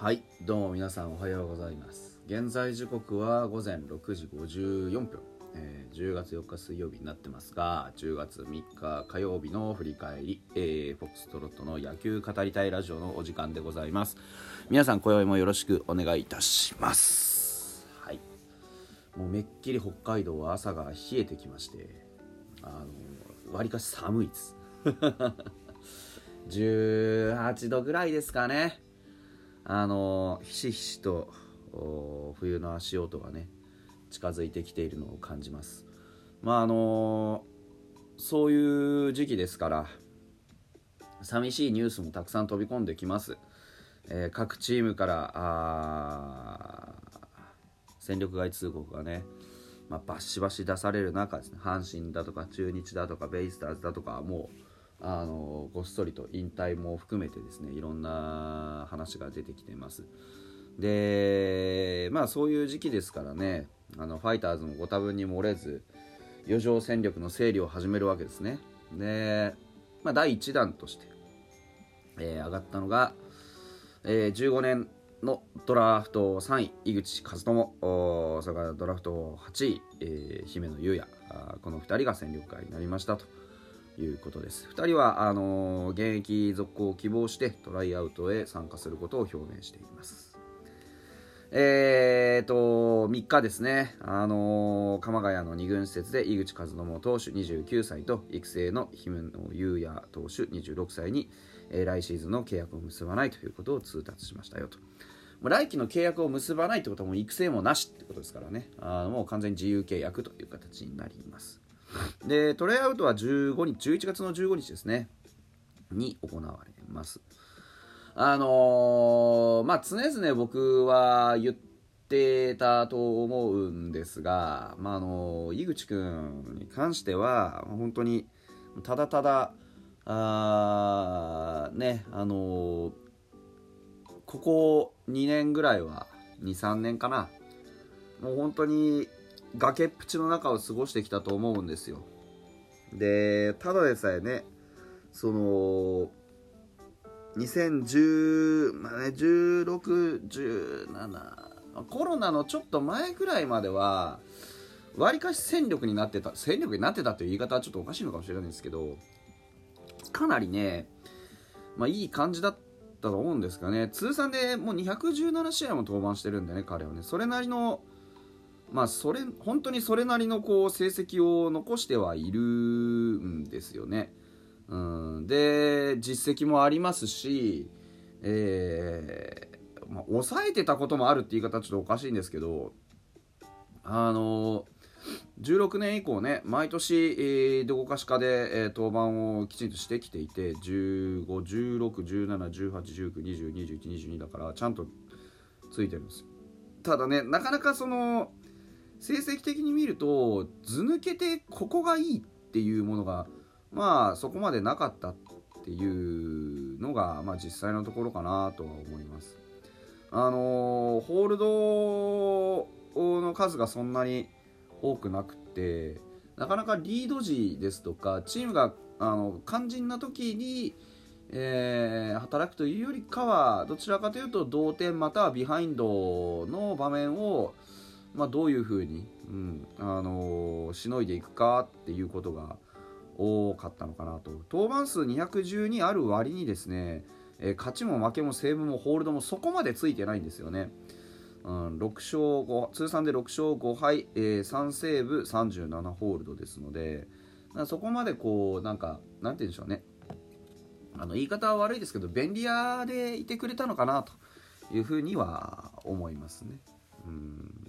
はいどうも皆さんおはようございます。現在時刻は午前6時54分、えー10月4日水曜日になってますが10月3日火曜日の振り返り、えーフォックストロットの野球語りたいラジオのお時間でございます。皆さん今宵もよろしくお願いいたします。はい。もうめっきり北海道は朝が冷えてきましてあのわりかし寒いです。18度ぐらいですかね。あのひしひしと冬の足音がね近づいてきているのを感じます。まああのそういう時期ですから寂しいニュースもたくさん飛び込んできます、えー各チームからあー戦力外通告がね、まあ、バシバシ出される中ですね。阪神だとか中日だとかベイスターズだとかもうあのごっそりと引退も含めてですねいろんな話が出てきています。でまあそういう時期ですからねあのファイターズもご多分に漏れず余剰戦力の整理を始めるわけですね。で、まあ、第1弾として、えー上がったのが、えー15年のドラフト3位井口和友おーそれからドラフト8位、えー姫野裕也。この2人が戦力外になりましたと。いうことです。2人はあの現役続行を希望してトライアウトへ参加することを表明しています。えーと3日ですね、あのー鎌ヶ谷の2軍施設で井口和友投手29歳と育成の姫野裕也投手26歳に、えー来シーズンの契約を結ばないということを通達しましたよと。もう来季の契約を結ばないってことはもう育成もなしってことですからね。あもう完全に自由契約という形になります。でトライアウトは15日11月の15日ですね。に行われます。あのーまあ常々僕は言ってたと思うんですが、まああの井口君に関しては本当にただただあねあのーここ2年ぐらいは23年かな。もう本当に崖っぷちの中を過ごしてきたと思うんですよ。でただでさえねその2010、まあね、1617コロナのちょっと前ぐらいまではわりかし戦力になってた戦力になってたという言い方はちょっとおかしいのかもしれないんですけどかなりね、まあ、いい感じだったと思うんですかね。通算でもう217試合も登板してるんでね彼はね。それなりのまあそれ本当にそれなりのこう成績を残してはいるんですよね。うん、で実績もありますし、えーまあ、抑えてたこともあるって言い方はちょっとおかしいんですけどあの16年以降ね毎年、えーどこかしかで、えー登板をきちんとしてきていて1516171819202122だからちゃんとついてるんですよただねなかなかその成績的に見ると図抜けてここがいいっていうものがまあそこまでなかったっていうのが、まあ、実際のところかなとは思います。あのーホールドの数がそんなに多くなくてなかなかリード時ですとかチームがあの肝心な時に、えー働くというよりかはどちらかというと同点またはビハインドの場面を、まあ、どういうふうに、うんあのーしのいでいくかっていうことが多かったのかなと登板数212ある割にですね、えー勝ちも負けもセーブもホールドもそこまでついてないんですよね。うん、6勝5通算で6勝5敗、えー3セーブ37ホールドですのでそこまでこうなんかなんて言うんでしょうねあの言い方は悪いですけど便利屋でいてくれたのかなというふうには思いますね。うん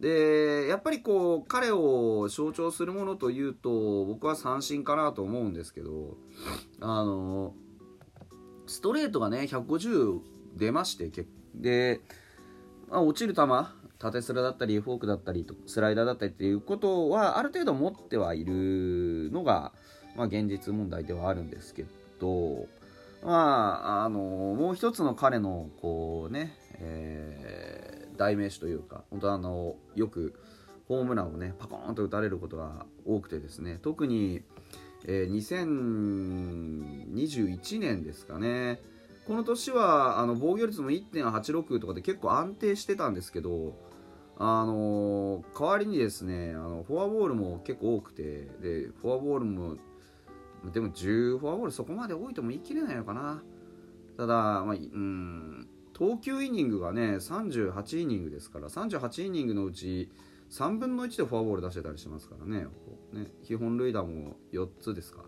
でやっぱりこう彼を象徴するものというと僕は三振かなと思うんですけどあのストレートがね150出ましてでまあ、落ちる球縦スラだったりフォークだったりとスライダーだったりっていうことはある程度持ってはいるのが、まあ、現実問題ではあるんですけど、まあ、あのもう一つの彼のこうね、えー代名詞というか本当あのよくホームランをねパコーンと打たれることが多くてですね特に、えー2021年ですかねこの年はあの防御率も1.86とかで結構安定してたんですけど、あのー、代わりにですねあのフォアボールも結構多くてでフォアボールもでも10フォアボールそこまで多いとも言い切れないのかな。ただ、まあ、うん投球イニングがね38イニングですから38イニングのうち3分の1でフォアボール出してたりしますからねね基本塁打も4つですか。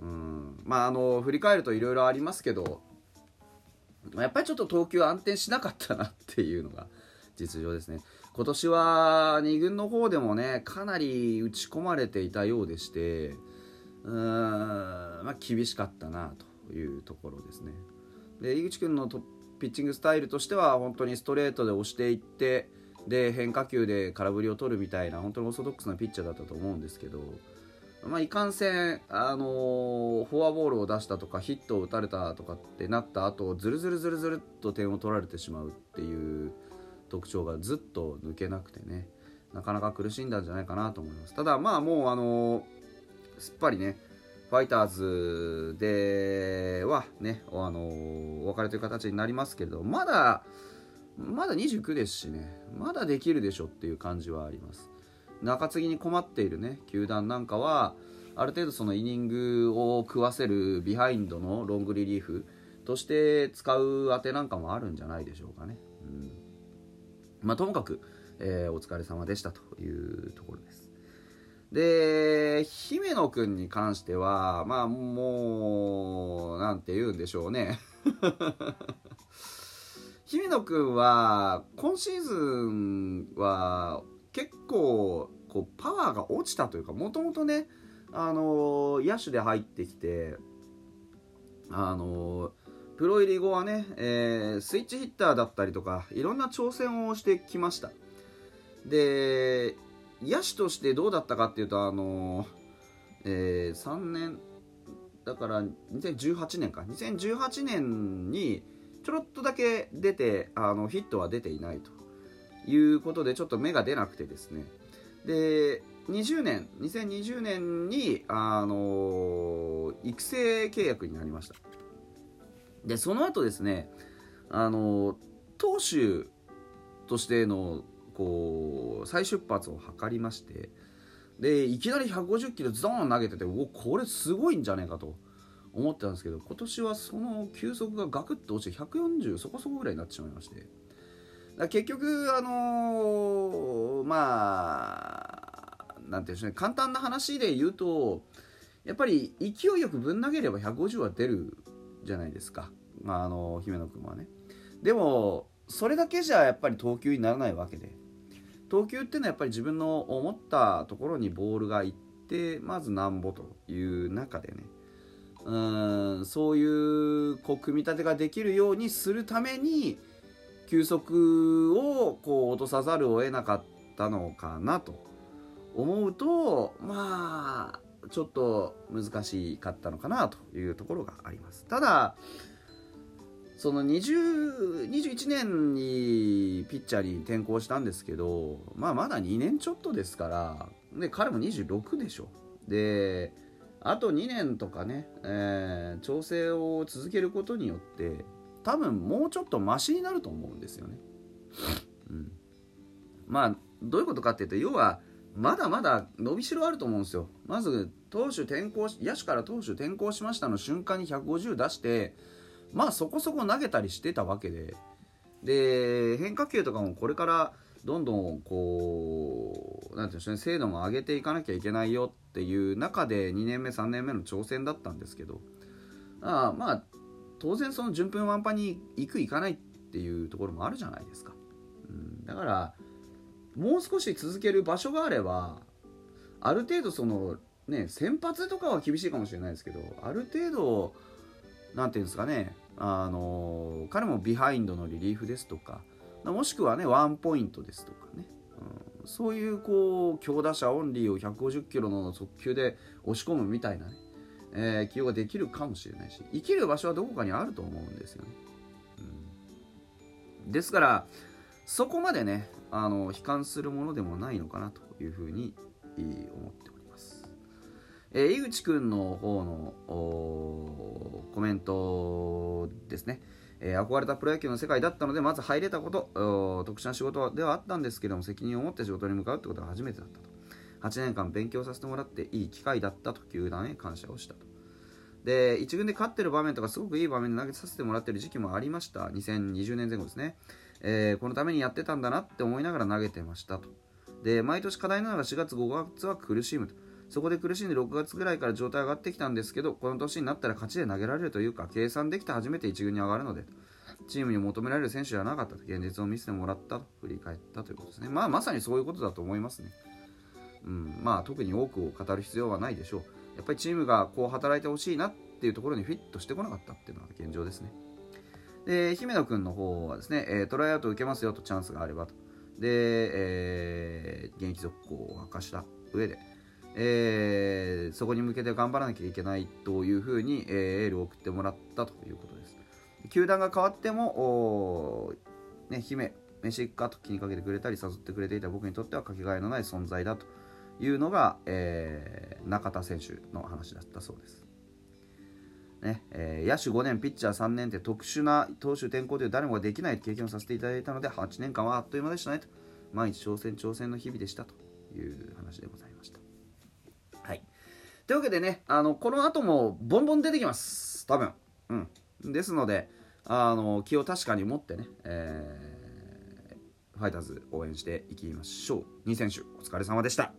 うんまああの振り返るといろいろありますけどやっぱりちょっと投球安定しなかったなっていうのが 実情ですね。今年は2軍の方でもねかなり打ち込まれていたようでしてうーんまあ厳しかったなというところですね。で井口君のピッチングスタイルとしては本当にストレートで押していってで変化球で空振りを取るみたいな本当にオーソドックスなピッチャーだったと思うんですけど、まあ、いかんせん、あのー、フォアボールを出したとかヒットを打たれたとかってなった後ずるずるずるずるっと点を取られてしまうっていう特徴がずっと抜けなくてねなかなか苦しんだんじゃないかなと思います。ただまあもうあのー、すっぱりねファイターズではね、あのー、お別れという形になりますけれどまだまだ29ですしねまだできるでしょっていう感じはあります。中継ぎに困っているね球団なんかはある程度そのイニングを食わせるビハインドのロングリリーフとして使う当てなんかもあるんじゃないでしょうかね、うん。まあ、ともかく、えー、お疲れ様でしたというところで。で姫野君に関してはまあもうなんて言うんでしょうね。姫野君は今シーズンは結構こうパワーが落ちたというかもともとね、あの野手で入ってきて、あのプロ入り後はね、えー、スイッチヒッターだったりとかいろんな挑戦をしてきました。で野手としてどうだったかっていうとあの、えー、3年だから2018年か。2018年にちょろっとだけ出てあのヒットは出ていないということでちょっと目が出なくてですね。で20年2020年にあの育成契約になりました。でその後ですねあの投手としてのこう再出発を図りましてでいきなり150キロズドン投げてておこれすごいんじゃねえかと思ってたんですけど今年はその球速がガクッと落ちて140そこそこぐらいになってしまいまして。結局あのー、まあなんていうんでしょうね簡単な話で言うとやっぱり勢いよくぶん投げれば150は出るじゃないですか、まあ、あの姫野君はね。でもそれだけじゃやっぱり投球にならないわけで。投球っていうのはやっぱり自分の思ったところにボールが行ってまずなんぼという中でね。うんそういうこう組み立てができるようにするために球速をこう落とさざるを得なかったのかなと思うとまあちょっと難しかったのかなというところがあります。ただその20 21年にピッチャーに転向したんですけど、まあ、まだ2年ちょっとですからで彼も26でしょであと2年とかね、えー、調整を続けることによって多分もうちょっとマシになると思うんですよね。うん、まあどういうことかっていうと要はまだまだ伸びしろあると思うんですよ。まず投手転向野手から投手転向しましたの瞬間に150出してまあそこそこ投げたりしてたわけで。で変化球とかもこれからどんどんこうなんていうんでしょうね精度も上げていかなきゃいけないよっていう中で2年目3年目の挑戦だったんですけど。あまあ当然その順風満帆に行く行かないっていうところもあるじゃないですか、うん、だからもう少し続ける場所があればある程度そのね先発とかは厳しいかもしれないですけどある程度何ていうんですかね。あの彼もビハインドのリリーフですとかもしくはねワンポイントですとかね、うん、そういうこう強打者オンリーを150キロの速球で押し込むみたいなね、えー、起用ができるかもしれないし生きる場所はどこかにあると思うんですよね、うん、ですからそこまでねあの悲観するものでもないのかなというふうに思ってます、えー、井口くんの方のコメントですね、えー、憧れたプロ野球の世界だったのでまず入れたこと特殊な仕事ではあったんですけども責任を持って仕事に向かうってことが初めてだったと。8年間勉強させてもらっていい機会だったと球団へ感謝をしたと。で1軍で勝ってる場面とかすごくいい場面で投げさせてもらってる時期もありました。2020年前後ですね、えー、このためにやってたんだなって思いながら投げてましたと。で毎年課題なのが4月5月は苦しむと。そこで苦しんで6月ぐらいから状態上がってきたんですけどこの年になったら勝ちで投げられるというか計算できて初めて1軍に上がるのでチームに求められる選手ではなかったと。現実を見せてもらったと振り返ったということですね。まあまさにそういうことだと思いますね。うん。まあ特に多くを語る必要はないでしょう。やっぱりチームがこう働いてほしいなっていうところにフィットしてこなかったっていうのが現状ですね。で姫野君の方はですね、えー、トライアウト受けますよとチャンスがあればと。で、えー、現役続行を明かした上で、えー、そこに向けて頑張らなきゃいけないというふうに、えー、エールを送ってもらったということです。球団が変わっても、ね、姫、飯行くかと気にかけてくれたり誘ってくれていた僕にとってはかけがえのない存在だというのが、えー、中田選手の話だったそうです。ねえー、野手5年、ピッチャー3年って特殊な投手転向という誰もができない経験をさせていただいたので8年間はあっという間でしたねと毎日挑戦挑戦の日々でしたという話でございました。というわけでねあのこの後もボンボン出てきます。多分、うん、ですのであの気を確かに持ってね、えー、ファイターズ応援していきましょう。2選手お疲れ様でした。